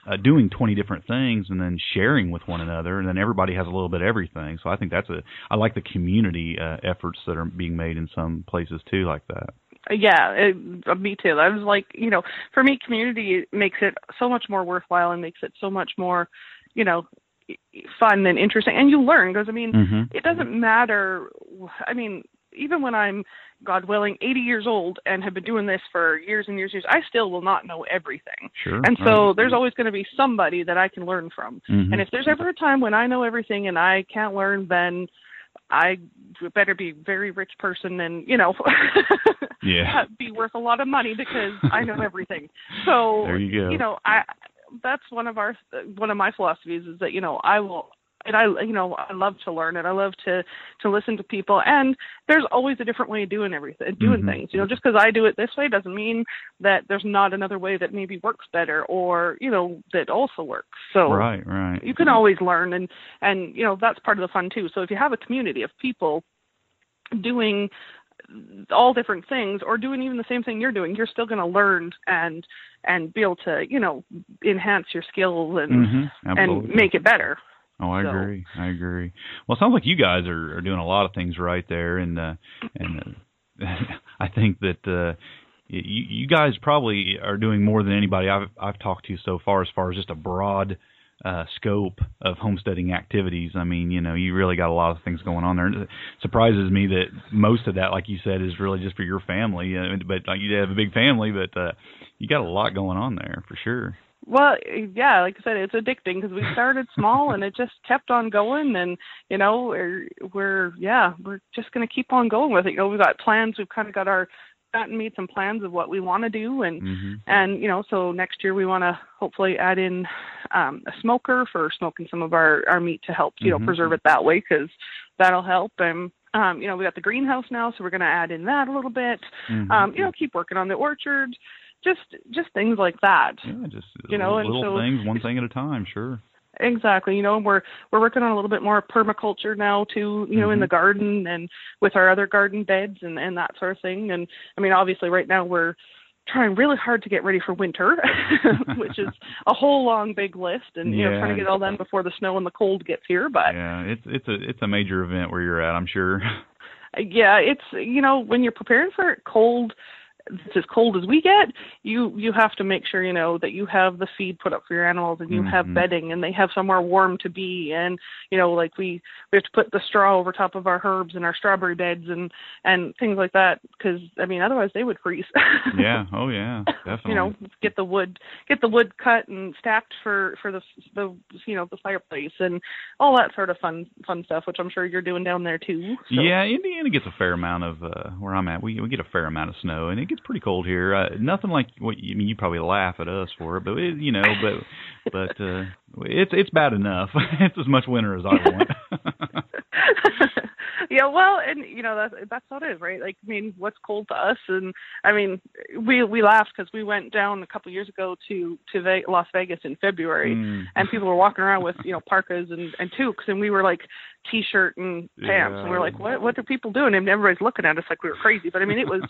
uh, doing 20 different things and then sharing with one another and then everybody has a little bit of everything. So i think that's a i like the community uh, efforts that are being made in some places too like that. Yeah it, uh, me too. I was like you know for me community makes it so much more worthwhile and makes it so much more you know fun and interesting. And you learn because i mean Mhm. it doesn't matter i mean even when i'm god willing 80 years old and have been doing this for years and years and years i still will not know everything sure and so Right. there's always going to be somebody that i can learn from Mhm. and if there's ever a time when i know everything and i can't learn then i better be a very rich person and you know Yeah. be worth a lot of money because i know everything so There you go. you know i that's one of our one of my philosophies is that you know i will and I, you know, I love to learn and I love to to listen to people. And there's always a different way of doing everything, doing Mhm. things. You know, just because I do it this way doesn't mean that there's not another way that maybe works better or you know that also works. So right right you can always learn and and you know that's part of the fun too so if you have a community of people doing all different things or doing even the same thing you're doing you're still going to learn and and be able to you know enhance your skills and Mhm. and make it better Oh, I So- agree. I agree. Well, it sounds like you guys are, are doing a lot of things right there, and uh, and uh, I think that uh, you, you guys probably are doing more than anybody I've I've talked to so far, as far as just a broad uh, scope of homesteading activities. I mean, you know, you really got a lot of things going on there. It surprises me that most of that, like you said, is really just for your family. Uh, but like you have a big family, but uh, you got a lot going on there for sure. Well, yeah, like I said, it's addicting because we started small and it just kept on going, and you know, we're we're yeah, we're just gonna keep on going with it. You know, we've got plans. We've kind of got our gotten made some plans of what we want to do, and mm-hmm. and you know, so next year we want to hopefully add in um, a smoker for smoking some of our our meat to help you mm-hmm. know preserve it that way because that'll help and um, you know, we got the greenhouse now, so we're going to add in that a little bit. Mm-hmm. Um, you know, keep working on the orchard just just things like that. Yeah, just you know, little, so, things, one thing at a time. Sure. Exactly. You know, we're we're working on a little bit more permaculture now too. You know, mm-hmm. in the garden and with our other garden beds and and that sort of thing. And I mean, obviously, right now we're trying really hard to get ready for winter, which is a whole long big list, and you yeah. know, trying to get all done before the snow and the cold gets here. But yeah, it's it's a it's a major event where you're at. I'm sure. yeah, it's you know when you're preparing for cold it's as cold as we get, you you have to make sure you know that you have the feed put up for your animals and you mm-hmm. have bedding and they have somewhere warm to be and you know like we we have to put the straw over top of our herbs and our strawberry beds and and things like that because I mean otherwise they would freeze. yeah. Oh yeah. Definitely. you know, get the wood get the wood cut and stacked for for the the you know the fireplace and all that sort of fun fun stuff, which I'm sure you're doing down there too. So. Yeah, Indiana gets a fair amount of uh where I'm at. We we get a fair amount of snow and it gets pretty cold here. Uh, nothing like what you I mean. You probably laugh at us for it, but it, you know, but but uh it's it's bad enough. it's as much winter as I want. Yeah, well, and you know that's that's how it is, right? Like, I mean, what's cold to us? And I mean, we we laughed because we went down a couple years ago to to Ve- Las Vegas in February, mm. and people were walking around with you know parkas and and toques, and we were like t-shirt and pants, yeah. and we are like, what what are people doing? And everybody's looking at us like we were crazy. But I mean, it was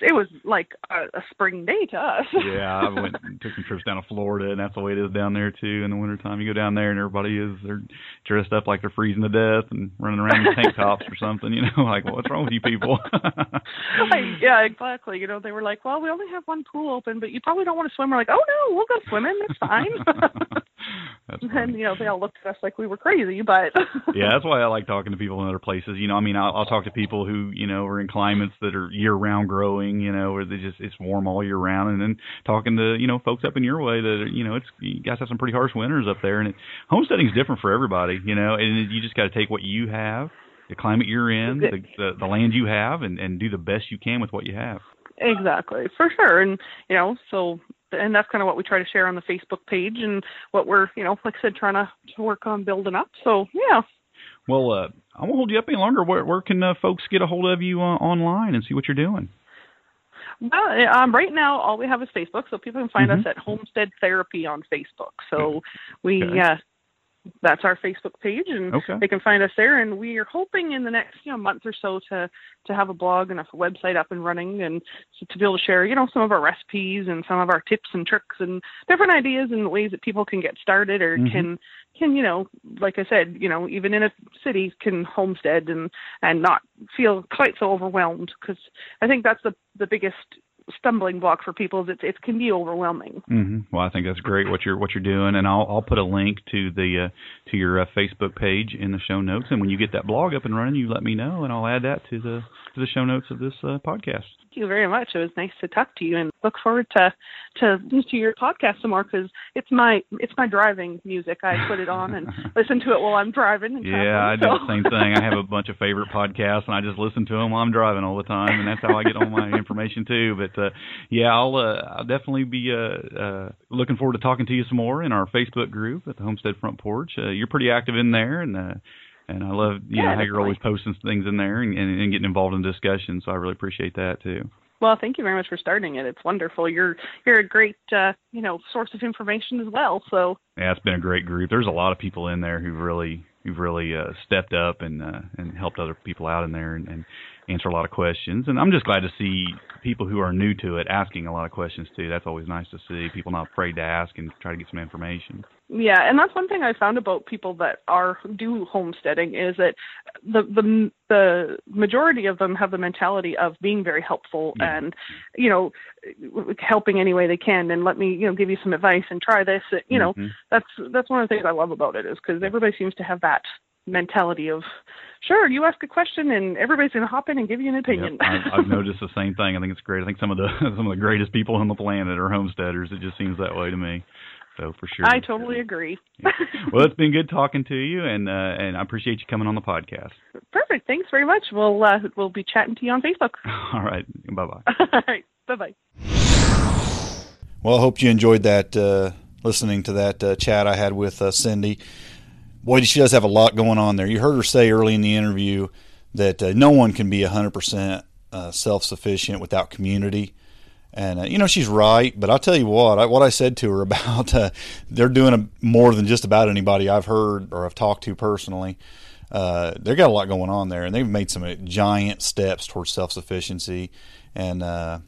it was like a, a spring day to us. yeah, I went took some trips down to Florida, and that's the way it is down there too. In the wintertime, you go down there, and everybody is they're dressed up like they're freezing to death and running around in tank tops or something. You know, like well, what's wrong with you people? yeah, exactly. You know, they were like, well, we only have one pool open, but you probably don't want to swim. We're like, oh no, we'll go swimming. It's fine. that's and you know, they all looked at us like we were crazy, but yeah, that's why I like talking to people in other places. You know, I mean, I'll, I'll talk to people who you know are in climates that are year-round growing. You know, where they just it's warm all year round, and then talking to you know folks up in your way that are, you know it's you guys have some pretty harsh winters up there, and it, homesteading is different for everybody. You know, and you just got to take what you have, the climate you're in, the, the the land you have, and and do the best you can with what you have. Exactly, for sure, and you know, so and that's kind of what we try to share on the Facebook page, and what we're you know, like I said, trying to to work on building up. So yeah. Well, uh, I won't hold you up any longer. Where, where can uh, folks get a hold of you uh, online and see what you're doing? Well, um, right now all we have is Facebook, so people can find mm-hmm. us at Homestead Therapy on Facebook. So we, okay. uh, that's our Facebook page, and okay. they can find us there. And we are hoping in the next you know month or so to to have a blog and a website up and running, and to be able to share you know some of our recipes and some of our tips and tricks and different ideas and ways that people can get started or mm-hmm. can can you know like I said you know even in a city can homestead and and not feel quite so overwhelmed because I think that's the the biggest stumbling block for people is it, it can be overwhelming. Mm-hmm. Well, I think that's great what you're what you're doing, and I'll I'll put a link to the uh, to your uh, Facebook page in the show notes. And when you get that blog up and running, you let me know, and I'll add that to the to the show notes of this uh, podcast. Thank you very much. It was nice to talk to you, and look forward to to to your podcast some more because it's my it's my driving music. I put it on and listen to it while I'm driving. And yeah, I so. do the same thing. I have a bunch of favorite podcasts, and I just listen to them while I'm driving all the time, and that's how I get all my information too. But uh, yeah, I'll uh, I'll definitely be uh, uh, looking forward to talking to you some more in our Facebook group at the Homestead Front Porch. Uh, you're pretty active in there, and uh, and I love you yeah, know how you're always posting things in there and, and, and getting involved in discussion. So I really appreciate that too. Well, thank you very much for starting it. It's wonderful. You're you're a great uh, you know source of information as well. So yeah, it's been a great group. There's a lot of people in there who've really who've really uh, stepped up and uh, and helped other people out in there, and, and answer a lot of questions. And I'm just glad to see people who are new to it asking a lot of questions too. That's always nice to see people not afraid to ask and try to get some information. Yeah, and that's one thing I found about people that are do homesteading is that the the the majority of them have the mentality of being very helpful yeah. and you know helping any way they can and let me you know give you some advice and try this you know mm-hmm. that's that's one of the things I love about it is because everybody seems to have that mentality of sure you ask a question and everybody's going to hop in and give you an opinion. Yep, I've, I've noticed the same thing. I think it's great. I think some of the some of the greatest people on the planet are homesteaders. It just seems that way to me. So for sure. I totally agree. Yeah. well it's been good talking to you and uh and i appreciate you coming on the podcast. Perfect. Thanks very much. We'll uh we'll be chatting to you on facebook. All right. Bye-bye. All right. Bye-bye. Well i hope you enjoyed that uh listening to that uh, chat i had with uh, cindy boy, she does have a lot going on there. You heard her say early in the interview that uh, no one can be 100% uh, self sufficient without community. And, uh, you know, she's right. But I'll tell you what, I, what I said to her about uh, they're doing a, more than just about anybody I've heard or I've talked to personally. Uh, they've got a lot going on there, and they've made some uh, giant steps towards self sufficiency. And I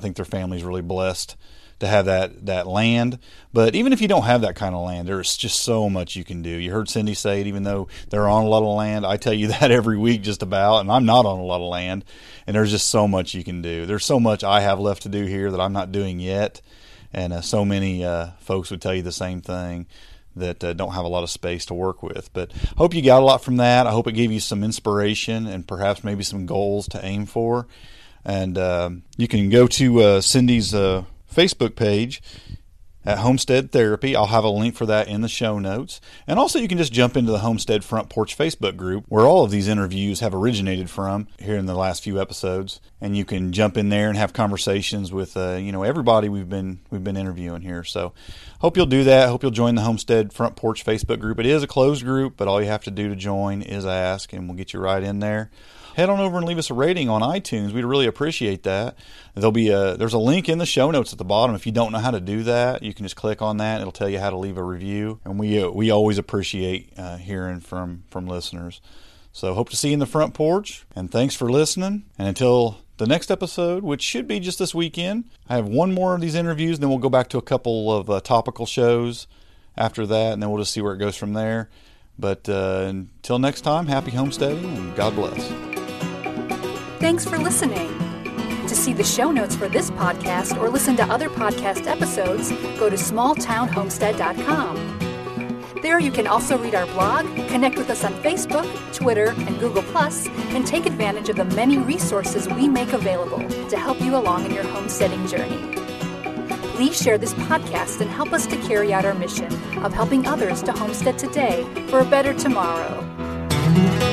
think their family's really blessed to have that that land. But even if you don't have that kind of land, there's just so much you can do. You heard Cindy say it, even though they're on a lot of land. I tell you that every week just about, and I'm not on a lot of land. And there's just so much you can do. There's so much I have left to do here that I'm not doing yet. And uh, so many uh, folks would tell you the same thing that uh, don't have a lot of space to work with. But hope you got a lot from that. I hope it gave you some inspiration and perhaps maybe some goals to aim for. And uh, you can go to uh, Cindy's uh, Facebook page at Homestead Therapy. I'll have a link for that in the show notes. And also, you can just jump into the Homestead Front Porch Facebook group where all of these interviews have originated from here in the last few episodes. And you can jump in there and have conversations with, uh, you know, everybody we've been we've been interviewing here. So, hope you'll do that. Hope you'll join the Homestead Front Porch Facebook group. It is a closed group, but all you have to do to join is ask, and we'll get you right in there head on over and leave us a rating on iTunes. We'd really appreciate that. There'll be a there's a link in the show notes at the bottom. If you don't know how to do that, you can just click on that. It'll tell you how to leave a review, and we uh, we always appreciate uh, hearing from from listeners. So hope to see you in the front porch, and thanks for listening. And until the next episode, which should be just this weekend, I have one more of these interviews, and then we'll go back to a couple of uh, topical shows after that, and then we'll just see where it goes from there. But uh, until next time, happy homesteading and God bless. Thanks for listening. To see the show notes for this podcast or listen to other podcast episodes, go to smalltownhomestead.com. There you can also read our blog, connect with us on Facebook, Twitter, and Google, and take advantage of the many resources we make available to help you along in your homesteading journey. Please share this podcast and help us to carry out our mission of helping others to homestead today for a better tomorrow.